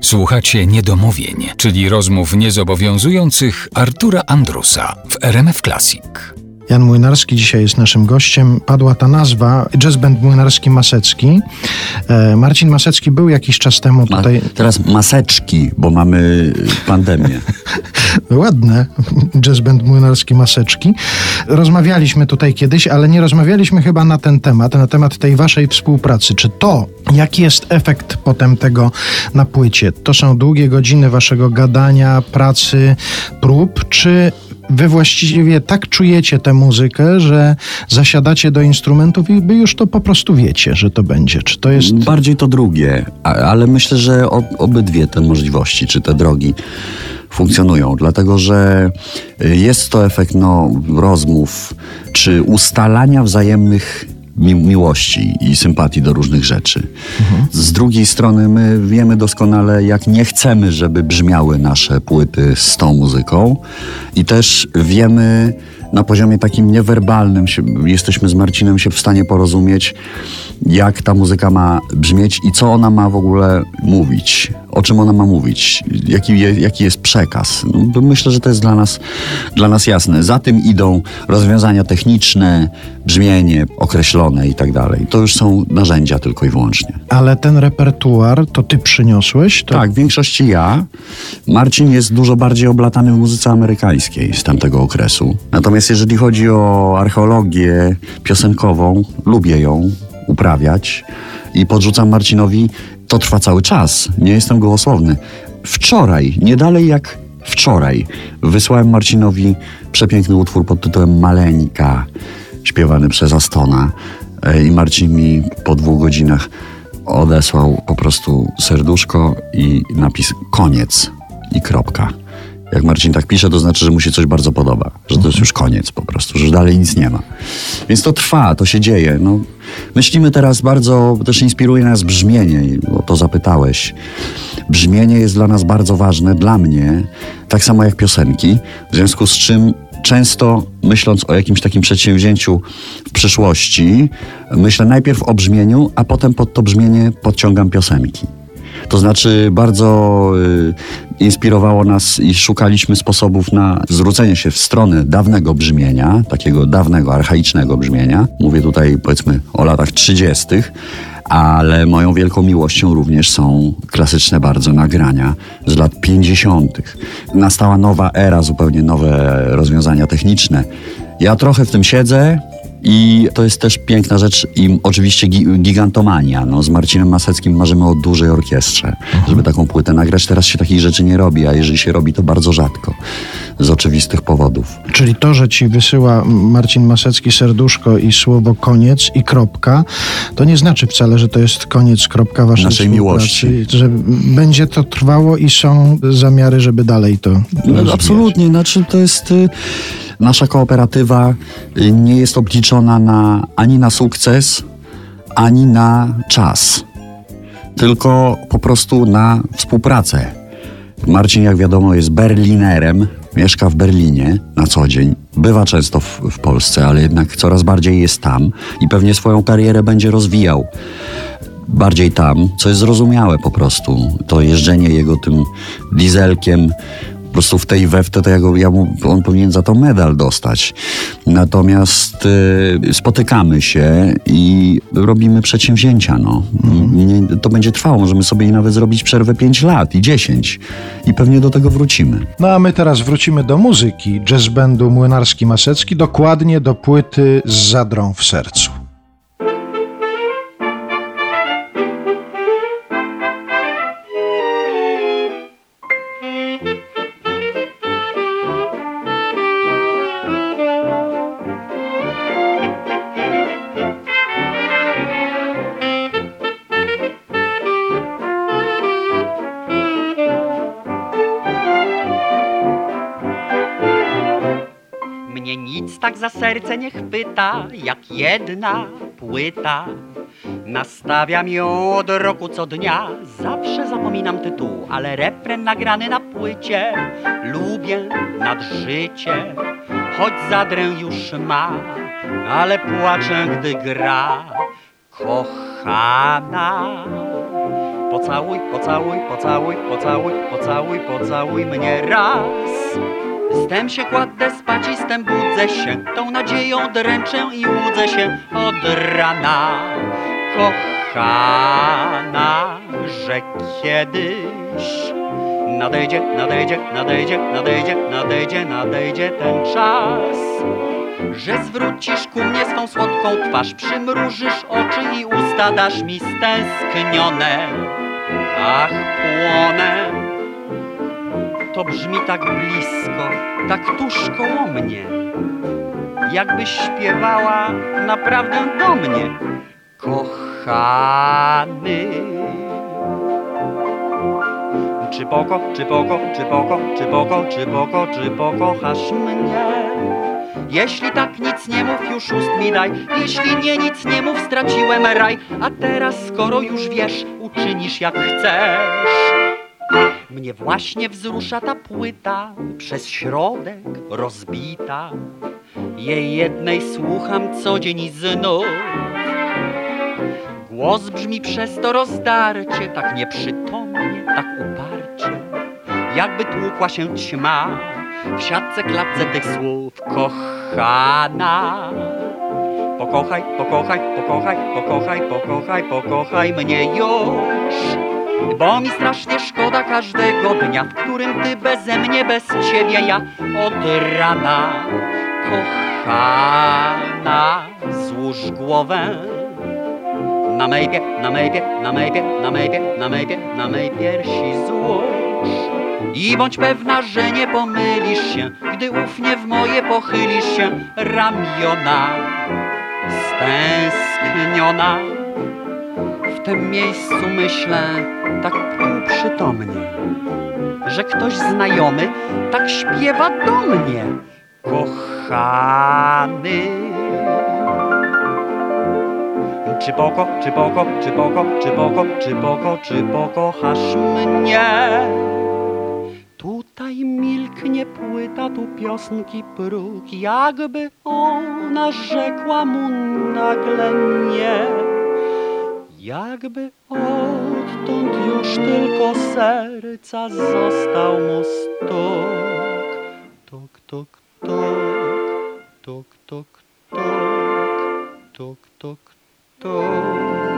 Słuchacie niedomówień, czyli rozmów niezobowiązujących Artura Andrusa w RMF Classic. Jan Młynarski dzisiaj jest naszym gościem. Padła ta nazwa, Jazz Band Młynarski Masecki. E, Marcin Masecki był jakiś czas temu Ma, tutaj. teraz maseczki, bo mamy pandemię. Ładne, Jazz Band Młynarski Maseczki. Rozmawialiśmy tutaj kiedyś, ale nie rozmawialiśmy chyba na ten temat, na temat tej waszej współpracy. Czy to, jaki jest efekt potem tego na płycie, to są długie godziny waszego gadania, pracy, prób, czy wy właściwie tak czujecie tę muzykę, że zasiadacie do instrumentów i wy już to po prostu wiecie, że to będzie. Czy to jest... Bardziej to drugie, ale myślę, że obydwie te możliwości, czy te drogi funkcjonują, dlatego że y, jest to efekt no, rozmów, czy ustalania wzajemnych mi miłości i sympatii do różnych rzeczy. Z drugiej strony my wiemy doskonale, jak nie chcemy, żeby brzmiały nasze płyty z tą muzyką i też wiemy na poziomie takim niewerbalnym, się, jesteśmy z Marcinem się w stanie porozumieć, jak ta muzyka ma brzmieć i co ona ma w ogóle mówić, o czym ona ma mówić, jaki, jaki jest przekaz. No, myślę, że to jest dla nas, dla nas jasne. Za tym idą rozwiązania techniczne, brzmienie określone i tak dalej. To już są narzędzia tylko i wyłącznie. Ale ten repertuar to ty przyniosłeś? To... Tak, w większości ja. Marcin jest dużo bardziej oblatany w muzyce amerykańskiej z tamtego okresu. Natomiast jeżeli chodzi o archeologię piosenkową, lubię ją uprawiać i podrzucam Marcinowi, to trwa cały czas. Nie jestem gołosłowny. Wczoraj, nie dalej jak wczoraj, wysłałem Marcinowi przepiękny utwór pod tytułem Maleńka, śpiewany przez Astona. E, I Marcin mi po dwóch godzinach odesłał po prostu serduszko i napis koniec i kropka. Jak Marcin tak pisze, to znaczy, że mu się coś bardzo podoba, że to jest już koniec po prostu, że dalej nic nie ma. Więc to trwa, to się dzieje. No, myślimy teraz bardzo, też inspiruje nas brzmienie, o to zapytałeś. Brzmienie jest dla nas bardzo ważne, dla mnie, tak samo jak piosenki, w związku z czym często myśląc o jakimś takim przedsięwzięciu w przyszłości, myślę najpierw o brzmieniu, a potem pod to brzmienie podciągam piosenki. To znaczy bardzo y, inspirowało nas i szukaliśmy sposobów na zwrócenie się w stronę dawnego brzmienia, takiego dawnego, archaicznego brzmienia. Mówię tutaj powiedzmy o latach 30., ale moją wielką miłością również są klasyczne bardzo nagrania z lat 50. Nastała nowa era, zupełnie nowe rozwiązania techniczne. Ja trochę w tym siedzę, i to jest też piękna rzecz i oczywiście gi gigantomania. No, z Marcinem Maseckim marzymy o dużej orkiestrze, żeby taką płytę nagrać. Teraz się takich rzeczy nie robi, a jeżeli się robi, to bardzo rzadko. Z oczywistych powodów. Czyli to, że ci wysyła Marcin Masecki serduszko i słowo koniec i kropka, to nie znaczy wcale, że to jest koniec, kropka waszej Naszej miłości. Że będzie to trwało i są zamiary, żeby dalej to no, Absolutnie. Znaczy to jest... Nasza kooperatywa y, nie jest obliczona na, ani na sukces, ani na czas, tylko po prostu na współpracę. Marcin, jak wiadomo, jest Berlinerem, mieszka w Berlinie na co dzień, bywa często w, w, Polsce, ale jednak coraz bardziej jest tam i pewnie swoją karierę będzie rozwijał bardziej tam, co jest zrozumiałe po prostu. To jeżdżenie jego tym dieselkiem po prostu w tej we w te, to ja, go, ja mu, on powinien za to medal dostać. Natomiast y, spotykamy się i robimy przedsięwzięcia. No. Nie, to będzie trwało. Możemy sobie nawet zrobić przerwę 5 lat i 10 i pewnie do tego wrócimy. No a my teraz wrócimy do muzyki jazz bandu Młynarski Masecki, dokładnie do płyty z zadrą w sercu. Tak za serce nie chwyta, jak jedna płyta. Nastawiam ją od roku co dnia, zawsze zapominam tytuł, ale refren nagrany na płycie lubię nad życie. Choć zadrę już ma, ale płaczę, gdy gra kochana. Po pocałuj, pocałuj, pocałuj, pocałuj, pocałuj, pocałuj mnie raz. Stem się kładę spać i stem budzę się, tą nadzieją dręczę i łudzę się od rana. Kochana, że kiedyś nadejdzie, nadejdzie, nadejdzie, nadejdzie, nadejdzie, nadejdzie ten czas, że zwrócisz ku mnie swą słodką twarz, przymrużysz oczy i usta dasz mi stęsknione. Ach, płonę, to brzmi tak blisko, tak tuż koło mnie, jakbyś śpiewała naprawdę do mnie, kochany. Czy poko, czy poko, czy poko, czy poko, czy poko, czy pokochasz mnie? Jeśli tak nic nie mów, już ust mi daj Jeśli nie, nic nie mów, straciłem raj A teraz, skoro już wiesz, uczynisz jak chcesz mnie właśnie wzrusza ta płyta przez środek rozbita. Jej jednej słucham co dzień i znów. Głos brzmi przez to rozdarcie, tak nieprzytomnie, tak uparcie, jakby tłukła się ćma w siatce klatce tych słów. Kochana, pokochaj, pokochaj, pokochaj, pokochaj, pokochaj, pokochaj mnie już. Bo mi strasznie szkoda każdego dnia, w którym ty beze mnie, bez ciebie ja od rana. Kochana, złóż głowę na mej pie, na mej pie, na mej pie, na mej na mej na mej piersi złóż. I bądź pewna, że nie pomylisz się, gdy ufnie w moje pochylisz się ramiona. Stęskniona w tym miejscu myślę tak półprzytomnie, że ktoś znajomy tak śpiewa do mnie. Kochany. Czy poko, czy poko, czy poko, czy poko, czy czy pokochasz mnie? Tutaj milknie płyta, tu piosenki próg, jakby ona rzekła mu nagle nie. Jakby odtąd już tylko serca został mu stuk. Tuk, tuk, tuk, tuk, tuk, tuk, tuk, tuk, tuk.